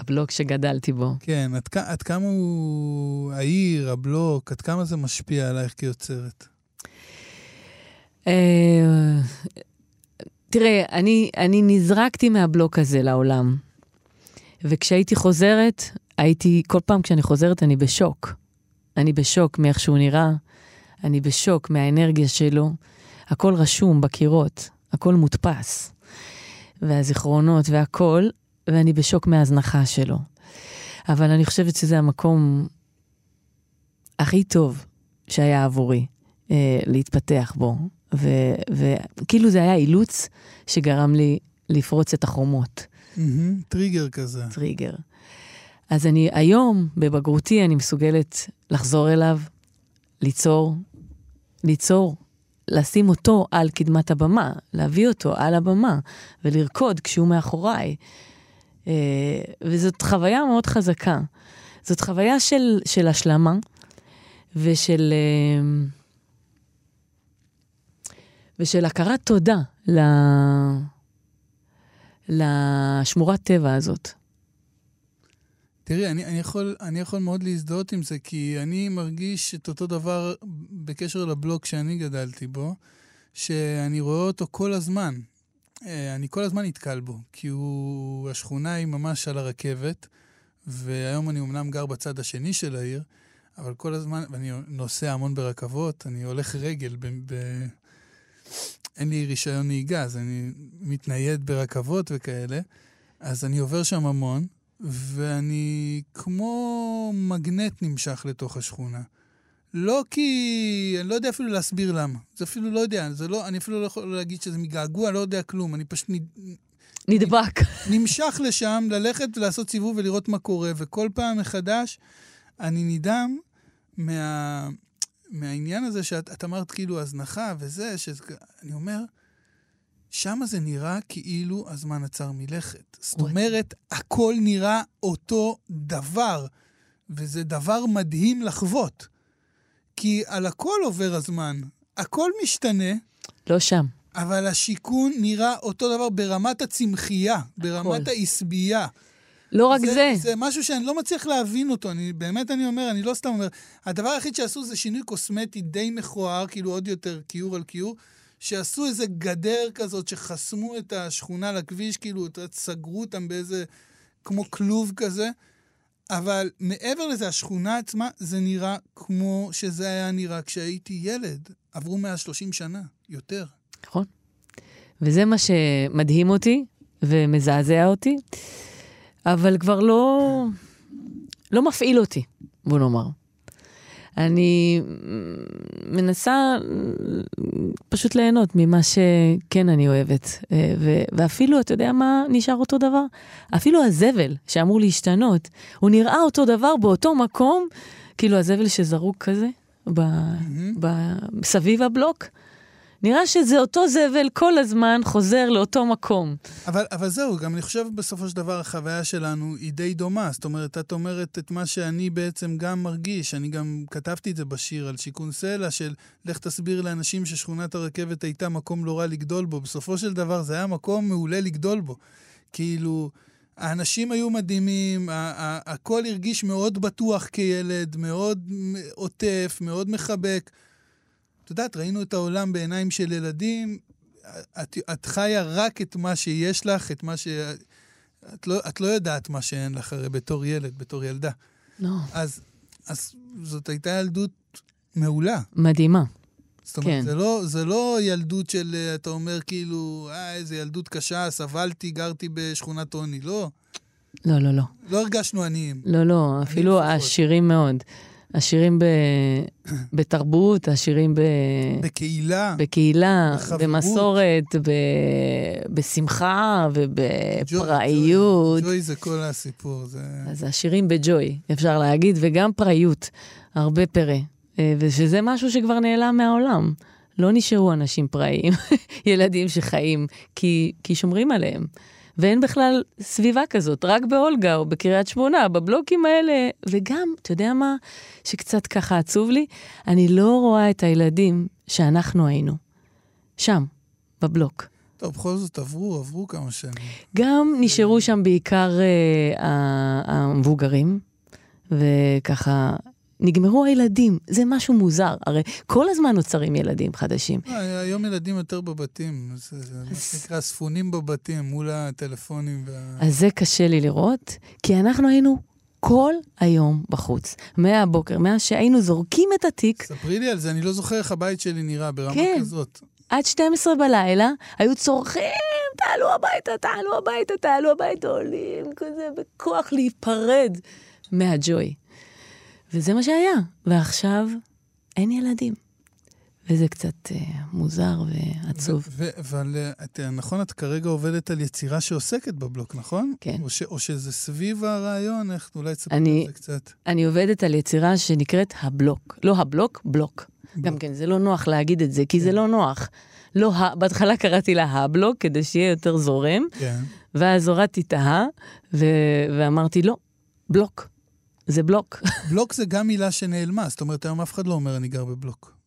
הבלוק שגדלתי בו. כן, עד, כמה הוא, העיר, הבלוק, עד כמה זה משפיע עלייך כיוצרת? אה, תראה, אני, אני נזרקתי מהבלוק הזה לעולם. וכשהייתי חוזרת, הייתי, כל פעם כשאני חוזרת אני בשוק. אני בשוק מאיך שהוא נראה, אני בשוק מהאנרגיה שלו. הכל רשום בקירות, הכל מודפס. והזיכרונות והכול, ואני בשוק מההזנחה שלו. אבל אני חושבת שזה המקום הכי טוב שהיה עבורי אה, להתפתח בו. וכאילו זה היה אילוץ שגרם לי לפרוץ את החומות. מהמם, טריגר כזה. טריגר. אז אני היום, בבגרותי, אני מסוגלת לחזור אליו, ליצור, ליצור, לשים אותו על קדמת הבמה, להביא אותו על הבמה ולרקוד כשהוא מאחוריי. אה, וזאת חוויה מאוד חזקה. זאת חוויה של, של השלמה ושל, אה, ושל הכרת תודה ל, לשמורת טבע הזאת. תראי, אני, אני, יכול, אני יכול מאוד להזדהות עם זה, כי אני מרגיש את אותו דבר בקשר לבלוק שאני גדלתי בו, שאני רואה אותו כל הזמן. אה, אני כל הזמן נתקל בו, כי הוא, השכונה היא ממש על הרכבת, והיום אני אמנם גר בצד השני של העיר, אבל כל הזמן, ואני נוסע המון ברכבות, אני הולך רגל, ב, ב, אין לי רישיון נהיגה, אז אני מתנייד ברכבות וכאלה, אז אני עובר שם המון, ואני כמו מגנט נמשך לתוך השכונה. לא כי... אני לא יודע אפילו להסביר למה. זה אפילו לא יודע, זה לא... אני אפילו לא יכול להגיד שזה מגעגוע, לא יודע כלום. אני פשוט נד... נדבק. נמשך לשם, ללכת ולעשות סיבוב ולראות מה קורה, וכל פעם מחדש אני נדהם מה... מהעניין הזה שאת את אמרת כאילו הזנחה וזה, שאני אומר, שם זה נראה כאילו הזמן עצר מלכת. זאת. אומרת, הכל נראה אותו דבר, וזה דבר מדהים לחוות. כי על הכל עובר הזמן, הכל משתנה, לא שם. אבל השיכון נראה אותו דבר ברמת הצמחייה, ברמת. העשבייה. לא רק זה. זה משהו שאני לא מצליח להבין אותו, אני, באמת אני אומר, אני לא סתם אומר. הדבר היחיד שעשו זה שינוי קוסמטי די מכוער, כאילו עוד יותר כיור על כיור, שעשו איזה גדר כזאת שחסמו את השכונה לכביש, כאילו, סגרו אותם באיזה, כמו כלוב כזה. אבל מעבר לזה, השכונה עצמה, זה נראה כמו שזה היה נראה כשהייתי ילד. עברו מאז 30 שנה, יותר. נכון. וזה מה שמדהים אותי ומזעזע אותי, אבל כבר לא, לא מפעיל אותי, בוא נאמר. אני מנסה פשוט ליהנות ממה שכן אני אוהבת. אה, ו- ואפילו, אתה יודע מה נשאר אותו דבר? אפילו הזבל שאמור להשתנות, הוא נראה אותו דבר באותו מקום, כאילו הזבל שזרוק כזה, ב- ב- סביב הבלוק. נראה שזה אותו זבל כל הזמן חוזר לאותו מקום. אבל, אבל זהו, גם אני חושב בסופו של דבר החוויה שלנו היא די דומה. זאת אומרת, את אומרת את מה שאני בעצם גם מרגיש. אני גם כתבתי את זה בשיר על שיכון סלע, של לך תסביר לאנשים ששכונת הרכבת הייתה מקום לא רע לגדול בו. בסופו של דבר זה היה מקום מעולה לגדול בו. כאילו, האנשים היו מדהימים, הכל הרגיש מאוד בטוח כילד, מאוד עוטף, מאוד מחבק. את יודעת, ראינו את העולם בעיניים של ילדים, את, את חיה רק את מה שיש לך, את מה ש... את לא, את לא יודעת מה שאין לך הרי בתור ילד, בתור ילדה. לא. אז, אז זאת הייתה ילדות מעולה. מדהימה. זאת אומרת, כן. זה, לא, זה לא ילדות של, אה, אתה אומר כאילו, אה, איזה ילדות קשה, סבלתי, גרתי בשכונת עוני. לא, לא, לא, לא. לא הרגשנו עניים. לא, לא, אפילו. עשירים מאוד. עשירים ב... בתרבות, עשירים ב... בקהילה, בקהילה, בחברות. במסורת, ב... בשמחה ובפראיות. ג'וי זה כל הסיפור. זה... אז עשירים בג'וי, אפשר להגיד, וגם פראיות, הרבה פרא. אה, ושזה משהו שכבר נעלם מהעולם. לא נשארו אנשים פראיים, ילדים שחיים, כי, כי שומרים עליהם. ואין בכלל סביבה כזאת, רק באולגה או בקריית שמונה, בבלוקים האלה. וגם, אתה יודע מה, שקצת ככה עצוב לי? אני לא רואה את הילדים שאנחנו היינו. שם, בבלוק. טוב, בכל זאת עברו, עברו כמה שנים. גם נשארו שם בעיקר אה, המבוגרים, וככה נגמרו הילדים. זה משהו מוזר, הרי כל הזמן נוצרים ילדים חדשים. אה, היום ילדים יותר בבתים, זה, מה שנקרא ספונים בבתים מול הטלפונים. אז זה קשה לי לראות, כי אנחנו היינו כל היום בחוץ. מהבוקר, מאז שהיינו זורקים את התיק, ספרי לי על זה, אני לא זוכר איך הבית שלי נראה ברמה כן. כזאת. עד 12 בלילה, היו צורכים תעלו הביתה, תעלו הביתה, תעלו הביתה, עולים כזה בכוח להיפרד מהג'וי. וזה מה שהיה. ועכשיו אין ילדים. וזה קצת אה, מוזר ועצוב. אבל אה, את, נכון, את כרגע עובדת על יצירה שעוסקת בבלוק, נכון? כן. או, ש- או שזה סביב הרעיון, איך, אולי תספר על זה קצת. אני עובדת על יצירה שנקראת הבלוק. לא הבלוק, בלוק. גם כן, זה לא נוח להגיד את זה, כי זה לא נוח. לא, בהתחלה קראתי לה הבלוק, כדי שיהיה יותר זורם, כן. ואז הורדתי את הה, ו- ואמרתי, לא, בלוק. זה בלוק. בלוק זה גם מילה שנעלמה, זאת אומרת, היום אף אחד לא אומר אני גר בבלוק.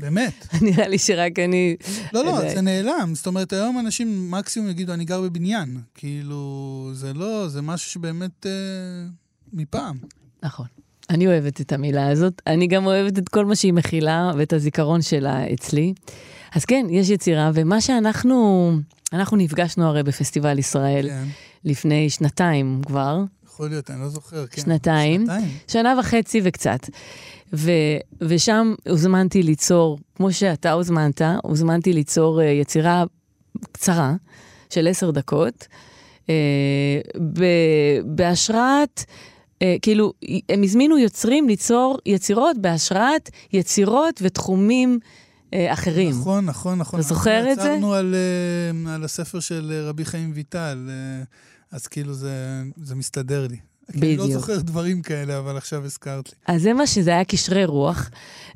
באמת. נראה לי שרק אני... לא, לא. זה נעלם. זאת אומרת, היום אנשים מקסימום יגידו, אני גר בבניין. כאילו, זה לא, זה משהו שבאמת אה, מפעם. נכון. אני אוהבת את המילה הזאת. אני גם אוהבת את כל מה שהיא מכילה ואת הזיכרון שלה אצלי. אז כן, יש יצירה, ומה שאנחנו... אנחנו נפגשנו הרי בפסטיבל ישראל כן. לפני שנתיים כבר, יכול להיות, אני לא זוכר. כן. שנתיים. שנתיים. שנה וחצי וקצת. ו, ושם הוזמנתי ליצור, כמו שאתה הוזמנת, הוזמנתי ליצור אה, יצירה קצרה של עשר דקות, אה, ב- בהשראת, אה, כאילו, הם הזמינו יוצרים ליצור יצירות בהשראת יצירות ותחומים אה, אחרים. נכון, נכון, נכון. אתה זוכר את זה? אנחנו יצרנו על, אה, על הספר של רבי חיים ויטל, אה, אז כאילו זה, זה מסתדר לי. כי אני לא בדיוק. זוכר דברים כאלה, אבל עכשיו הזכרת לי. אז זה מה שזה היה קשרי רוח.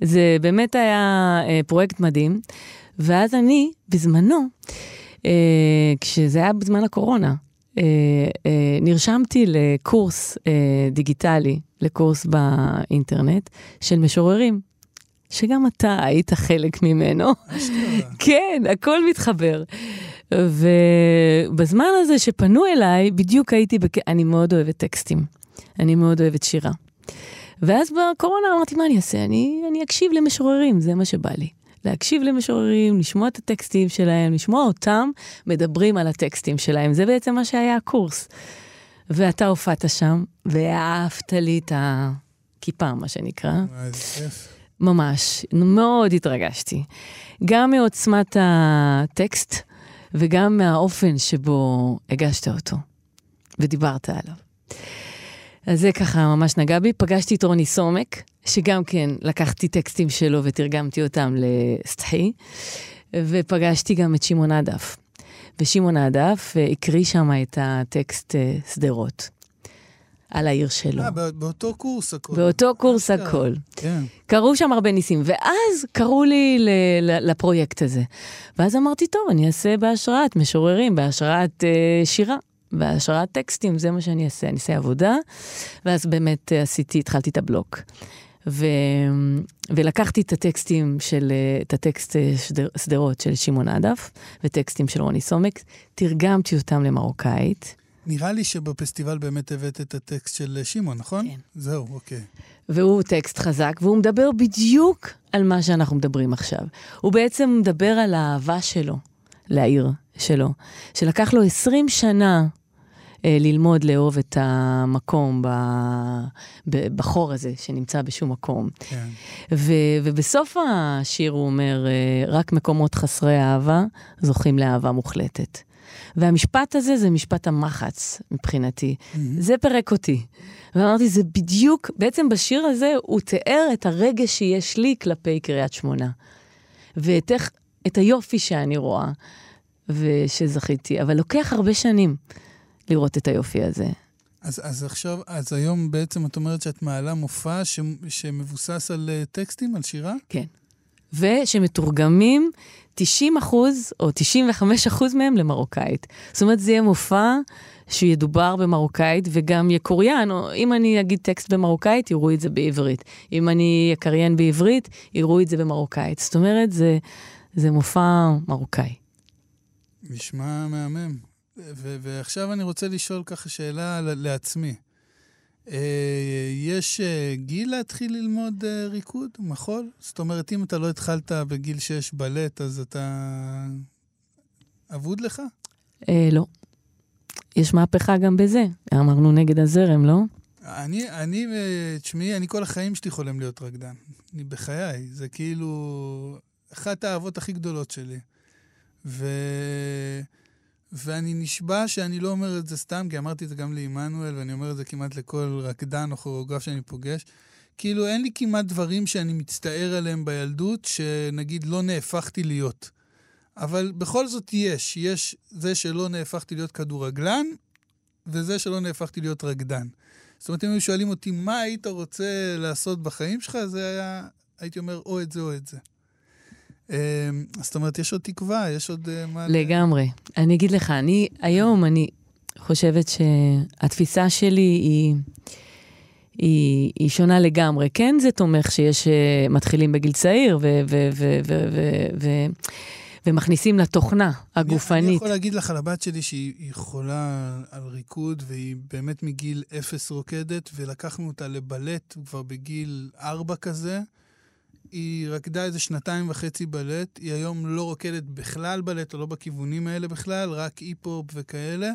זה באמת היה אה, פרויקט מדהים. ואז אני, בזמנו, אה, כשזה היה בזמן הקורונה, אה, אה, נרשמתי לקורס אה, דיגיטלי, לקורס באינטרנט, של משוררים, שגם אתה היית חלק ממנו. כן, הכל מתחבר. ובזמן הזה שפנו אליי, בדיוק הייתי, בק... אני מאוד אוהבת טקסטים. אני מאוד אוהבת שירה. ואז בקורונה אמרתי, מה אני אעשה? אני, אני אקשיב למשוררים, זה מה שבא לי. להקשיב למשוררים, לשמוע את הטקסטים שלהם, לשמוע אותם מדברים על הטקסטים שלהם. זה בעצם מה שהיה הקורס. ואתה הופעת שם, והעפת לי את הכיפה, מה שנקרא. ממש, מאוד התרגשתי. גם מעוצמת הטקסט וגם מהאופן שבו הגשת אותו ודיברת עליו. אז זה ככה ממש נגע בי. פגשתי את רוני סומק, שגם כן לקחתי טקסטים שלו ותרגמתי אותם לסטחי, ופגשתי גם את שמעון עדף. ושמעון עדף אה, הקריא שם את הטקסט אה, שדרות, על העיר שלו. אה, בא- באותו קורס הכל. באותו קורס אשכרה. הכל. כן. קרו שם הרבה ניסים, ואז קראו לי לפרויקט הזה. ואז אמרתי, טוב, אני אעשה בהשראת משוררים, בהשראת אה, שירה, בהשראת טקסטים, זה מה שאני אעשה, אני אעשה עבודה. ואז באמת אה, עשיתי, התחלתי את הבלוק. ו... ולקחתי את הטקסטים של, אה, את הטקסט אה, שדר- שדרות של שמעון עדף, וטקסטים של רוני סומק, תרגמתי אותם למרוקאית. נראה לי שבפסטיבל באמת הבאת את הטקסט של שמעון, נכון? כן. זהו, אוקיי. והוא טקסט חזק, והוא מדבר בדיוק על מה שאנחנו מדברים עכשיו. הוא בעצם מדבר על האהבה שלו לעיר שלו, שלקח לו 20 שנה אה, ללמוד לאהוב את המקום ב, ב, בחור הזה שנמצא בשום מקום. כן. ו, ובסוף השיר הוא אומר, אה, רק מקומות חסרי אהבה זוכים לאהבה מוחלטת. והמשפט הזה זה משפט המחץ מבחינתי. זה פירק אותי. ואמרתי, זה בדיוק, בעצם בשיר הזה הוא תיאר את הרגש שיש לי כלפי קריית שמונה. ואת איך, את היופי שאני רואה ושזכיתי. אבל לוקח הרבה שנים לראות את היופי הזה. אז, אז עכשיו, אז היום בעצם את אומרת שאת מעלה מופע ש, שמבוסס על אה, טקסטים, על שירה? כן. ושמתורגמים 90 אחוז או 95 אחוז מהם למרוקאית. זאת אומרת, זה יהיה מופע שידובר במרוקאית וגם יקוריין, או אם אני אגיד טקסט במרוקאית, יראו את זה בעברית. אם אני אקריין בעברית, יראו את זה במרוקאית. זאת אומרת, זה, זה מופע מרוקאי. נשמע מהמם. ועכשיו אני רוצה לשאול ככה שאלה לעצמי. יש אה, גיל להתחיל ללמוד אה, ריקוד, מחול? זאת אומרת, אם אתה לא התחלת בגיל 6 בלט, אז אתה אבוד לך? אה, לא. יש מהפכה גם בזה. אמרנו נגד הזרם, לא? אני, אני, אה, תשמעי, אני כל החיים שלי חולם להיות רקדן. אני בחיי. זה כאילו אחת האהבות הכי גדולות שלי. ו... ואני נשבע שאני לא אומר את זה סתם, כי אמרתי את זה גם לעמנואל, ואני אומר את זה כמעט לכל רקדן או כוריאוגרף שאני פוגש. כאילו, אין לי כמעט דברים שאני מצטער עליהם בילדות, שנגיד לא נהפכתי להיות. אבל בכל זאת יש. יש זה שלא נהפכתי להיות כדורגלן, וזה שלא נהפכתי להיות רקדן. זאת אומרת, אם היו שואלים אותי מה היית רוצה לעשות בחיים שלך, זה היה, הייתי אומר, או את זה או את זה. אמ, זאת אומרת, יש עוד תקווה, יש עוד אה. לגמרי. אני אגיד לך, אני, היום אני חושבת שהתפיסה שלי היא, היא, היא שונה לגמרי. כן, זה תומך שיש, אה, מתחילים בגיל צעיר ו, ו, ו, ו, ו, ו, ומכניסים לתוכנה הגופנית. אני יכול להגיד לך על הבת שלי שהיא היא חולה על ריקוד, והיא באמת מגיל אפס רוקדת, ולקחנו אותה לבלט כבר בגיל ארבע כזה. היא רקדה איזה שנתיים וחצי בלט, היא היום לא רוקדת בכלל בלט, או לא בכיוונים האלה בכלל, רק אי-פופ וכאלה.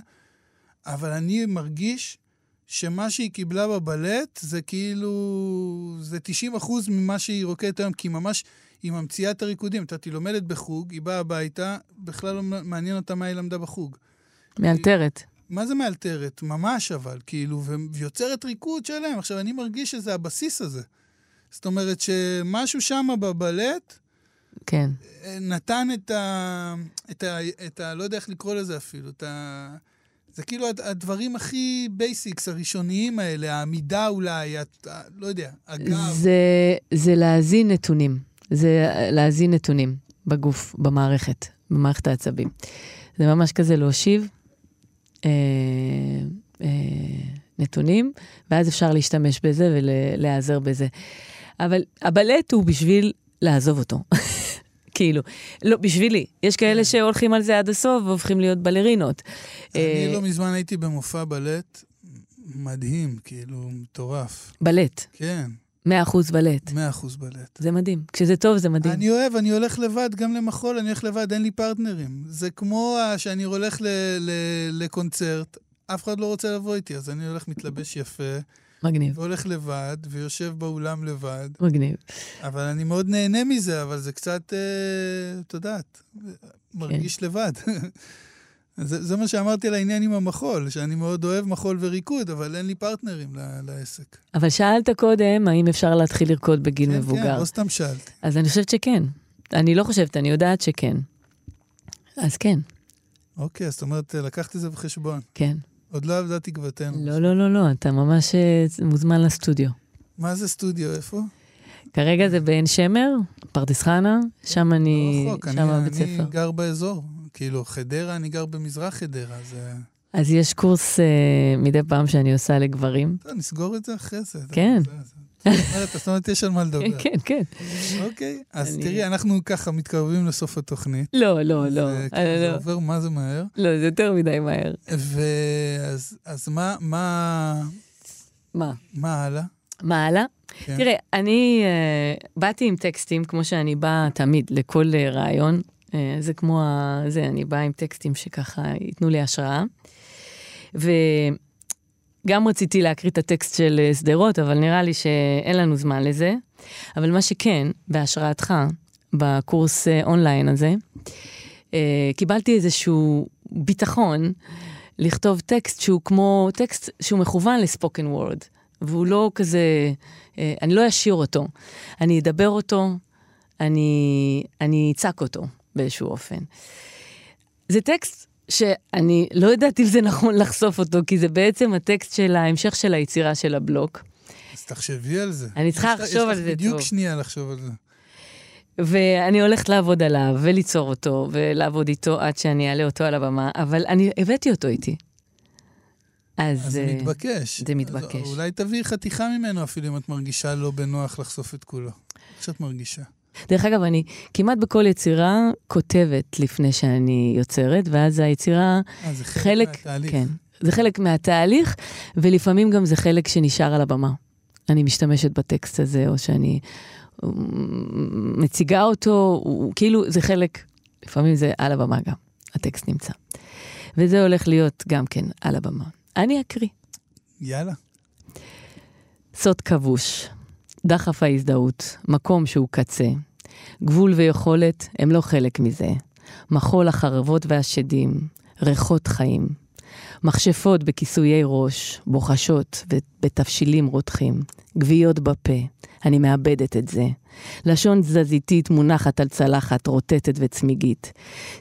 אבל אני מרגיש שמה שהיא קיבלה בבלט זה כאילו, זה 90 אחוז ממה שהיא רוקדת היום, כי ממש היא ממציאה את הריקודים. את יודעת, היא לומדת בחוג, היא באה הביתה, בכלל לא מעניין אותה מה היא למדה בחוג. מאלתרת. מה זה מאלתרת? ממש אבל, כאילו, ויוצרת ריקוד שלם. עכשיו, אני מרגיש שזה הבסיס הזה. זאת אומרת שמשהו שם בבלט כן. אה, נתן את ה... את ה... את ה... לא יודע איך לקרוא לזה אפילו, את ה... זה כאילו הד- הדברים הכי basics, הראשוניים האלה, העמידה אולי, את, לא יודע, הגב. זה, זה להזין נתונים. זה להזין נתונים בגוף, במערכת, במערכת העצבים. זה ממש כזה להושיב אה, אה, נתונים, ואז אפשר להשתמש בזה ולהיעזר בזה. אבל הבלט הוא בשביל לעזוב אותו. כאילו, לא, בשבילי. יש כאלה שהולכים על זה עד הסוף והופכים להיות בלרינות. אה, אני לא מזמן הייתי במופע בלט, מדהים, כאילו, מטורף. בלט, כן, 100% בלט. מאה אחוז בלט. זה מדהים. כשזה טוב, זה מדהים. אני אוהב, אני הולך לבד, גם למחול, אני הולך לבד, אין לי פרטנרים. זה כמו שאני הולך ל- ל- לקונצרט, אף אחד לא רוצה לבוא איתי, אז אני הולך מתלבש יפה, מגניב, והולך לבד, ויושב באולם לבד. מגניב. אבל אני מאוד נהנה מזה, אבל זה קצת, אה, את יודעת, מרגיש לבד. זה, זה מה שאמרתי על העניין עם המחול, שאני מאוד אוהב מחול וריקוד, אבל אין לי פרטנרים ל- לעסק. אבל שאלת קודם, האם אפשר להתחיל לרקוד בגיל כן, מבוגר? כן, לא סתם שאלתי. אז אני חושבת שכן. אני לא חושבת, אני יודעת שכן. אז כן, אוקיי, זאת אומרת, לקחת את זה בחשבון. כן. עוד לא עבדה תקוותנו. לא, לא, לא, לא, אתה ממש אה, מוזמן לסטודיו. מה זה סטודיו? איפה? כרגע זה בעין שמר, פרדס חנה, שם אני, לא רחוק, שם אני, הבית אני ספר. גר באזור. כאילו, חדרה, אני גר במזרח חדרה, זה... אז יש קורס אה, מדי פעם שאני עושה לגברים. טוב, נסגור את זה אחרי זה. כן. זה- זה- זאת אומרת, זאת אומרת, יש על מה לדבר. כן, כן. אוקיי, אז תראי, אנחנו ככה מתקרבים לסוף התוכנית. לא, לא, לא. זה- אה, זה לא. עובר מה זה מהר. לא, זה יותר מדי מהר. ואז אז מה, מה, מה? מה הלאה? מה הלאה? כן. תראה, אני uh, באתי עם טקסטים, כמו שאני באה תמיד לכל uh, רעיון. Uh, זה כמו ה... זה, אני באה עם טקסטים שככה ייתנו לי השראה. וגם רציתי להקריא את הטקסט של אה, שדרות, אבל נראה לי שאין לנו זמן לזה. אבל מה שכן, בהשראתך, בקורס uh, אונליין הזה, uh, קיבלתי איזשהו ביטחון לכתוב טקסט שהוא כמו טקסט שהוא מכוון לספוקן וורד, והוא לא כזה, אה, אני לא אשאיר אותו, אני אדבר אותו, אני, אני אצעק אותו באיזשהו אופן. זה טקסט שאני לא יודעת אם זה נכון לחשוף אותו, כי זה בעצם הטקסט של ההמשך של היצירה של הבלוק. אז תחשבי על זה. אני צריכה לחשוב על זה יש לך בדיוק טוב. שנייה לחשוב על זה. ואני הולכת לעבוד עליו, וליצור אותו, ולעבוד איתו עד שאני אעלה אותו על הבמה, אבל אני הבאתי אותו איתי. אז... אז זה אה, מתבקש. זה מתבקש. אולי תביאי חתיכה ממנו אפילו אם את מרגישה לא בנוח לחשוף את כולו. איך שאת מרגישה. דרך אגב, אני כמעט בכל יצירה כותבת לפני שאני יוצרת, ואז היצירה, אה, זה חלק, חלק, מהתהליך. כן, זה חלק מהתהליך, ולפעמים גם זה חלק שנשאר על הבמה. אני משתמשת בטקסט הזה, או שאני אה, מציגה אותו, הוא, כאילו זה חלק, לפעמים זה על הבמה גם, הטקסט נמצא. וזה הולך להיות גם כן על הבמה. אני אקריא. יאללה. סוד כבוש, דחף ההזדהות, מקום שהוא קצה. גבול ויכולת הם לא חלק מזה. מחול החרבות והשדים, ריחות חיים. מכשפות בכיסויי ראש, בוחשות ובתבשילים רותחים, גוויות בפה, אני מאבדת את זה. לשון תזזיתית מונחת על צלחת רוטטת וצמיגית.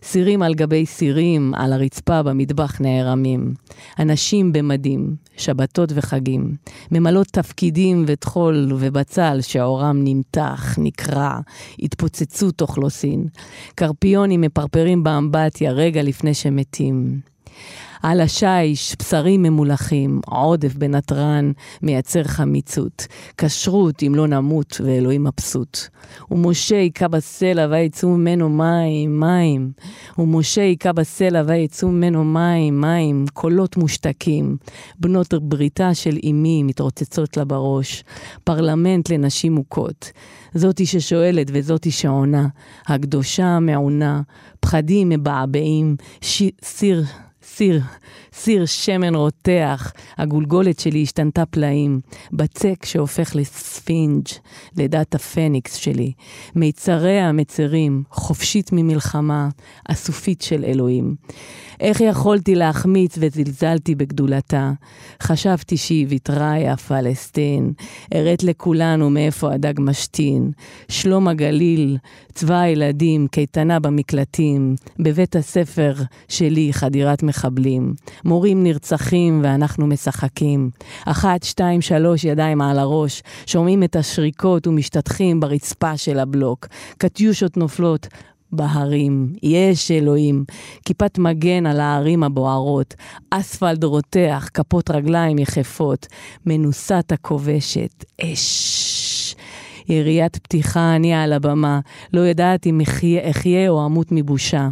סירים על גבי סירים, על הרצפה במטבח נערמים. אנשים במדים, שבתות וחגים. ממלאות תפקידים וטחול ובצל שעורם נמתח, נקרע, התפוצצות אוכלוסין. קרפיונים מפרפרים באמבטיה רגע לפני שמתים. על השיש, בשרים ממולחים, עודף בנתרן מייצר חמיצות. כשרות אם לא נמות ואלוהים מבסוט. ומשה היכה בסלע ויצאו ממנו מים, מים. ומשה היכה בסלע ויצאו ממנו מים, מים. קולות מושתקים. בנות בריתה של אמי מתרוצצות לה בראש. פרלמנט לנשים מוכות. זאתי ששואלת וזאתי שעונה. הקדושה המעונה. פחדים מבעבעים. ש... סיר... סיר, סיר שמן רותח, הגולגולת שלי השתנתה פלאים, בצק שהופך לספינג', לידת הפניקס שלי, מיצריה המצרים, חופשית ממלחמה, אסופית של אלוהים. איך יכולתי להחמיץ וזלזלתי בגדולתה? חשבתי שהיא ויתרה, יא פלסטין. הראת לכולנו מאיפה הדג משתין. שלום הגליל, צבא הילדים, קייטנה במקלטים. בבית הספר שלי חדירת מחבלים. מורים נרצחים ואנחנו משחקים. אחת, שתיים, שלוש, ידיים על הראש. שומעים את השריקות ומשתטחים ברצפה של הבלוק. קטיושות נופלות. בהרים, יש אלוהים, כיפת מגן על ההרים הבוערות, אספלד רותח, כפות רגליים יחפות, מנוסת הכובשת, אש. יריית פתיחה, אני על הבמה, לא יודעת אם אחיה או אמות מבושה.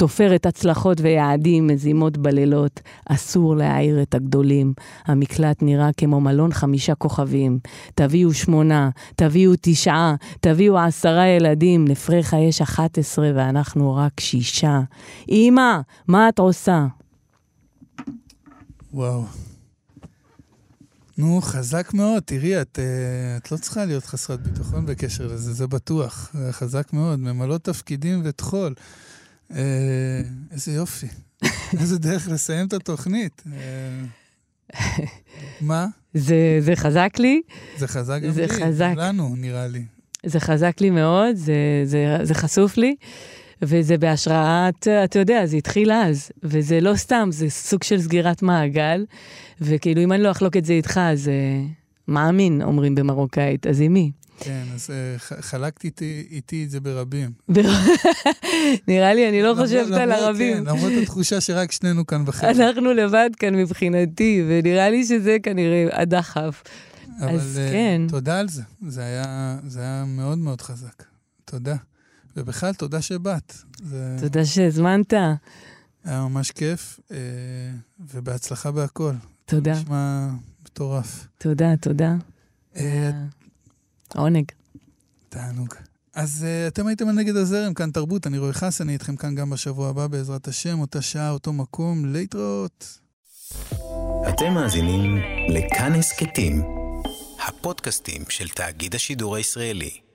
תופרת הצלחות ויעדים, מזימות בלילות, אסור להעיר את הגדולים. המקלט נראה כמו מלון חמישה כוכבים. תביאו שמונה, תביאו תשעה, תביאו עשרה ילדים, לפרחה יש אחת עשרה ואנחנו רק שישה. אמא, מה את עושה? וואו. נו, חזק מאוד. תראי, את, אה, את לא צריכה להיות חסרת ביטחון בקשר לזה, זה בטוח. חזק מאוד. ממלאות תפקידים וטחול. אה, איזה יופי. איזה דרך לסיים את התוכנית. אה, מה? זה, זה חזק לי. זה חזק גם זה לי, חזק. לנו, נראה לי. זה חזק לי מאוד, זה, זה, זה חשוף לי, וזה בהשראת, אתה יודע, זה התחיל אז, וזה לא סתם, זה סוג של סגירת מעגל, וכאילו, אם אני לא אחלוק את זה איתך, אז uh, מאמין, אומרים במרוקאית, אז עם מי? כן, אז אה, ח- חלקתי איתי, איתי את זה ברבים. נראה לי, אני לא חושבת על ערבים. כן, למרות התחושה שרק שנינו כאן בחדר. אנחנו לבד כאן מבחינתי, ונראה לי שזה כנראה הדחף. אבל אז אה, כן. תודה על זה. זה היה, זה היה מאוד מאוד חזק. תודה. ובכלל, תודה שבאת. זה תודה שהזמנת. היה ממש כיף, אה, ובהצלחה בהכל. תודה, נשמע מטורף. תודה, תודה. עונג. תענוג. אז uh, אתם הייתם על נגד הזרם, כאן תרבות, אני רואה חס, אני איתכם כאן גם בשבוע הבא, בעזרת השם, אותה שעה, אותו מקום, להתראות. אתם מאזינים לכאן הסכתים, הפודקאסטים של תאגיד השידור הישראלי.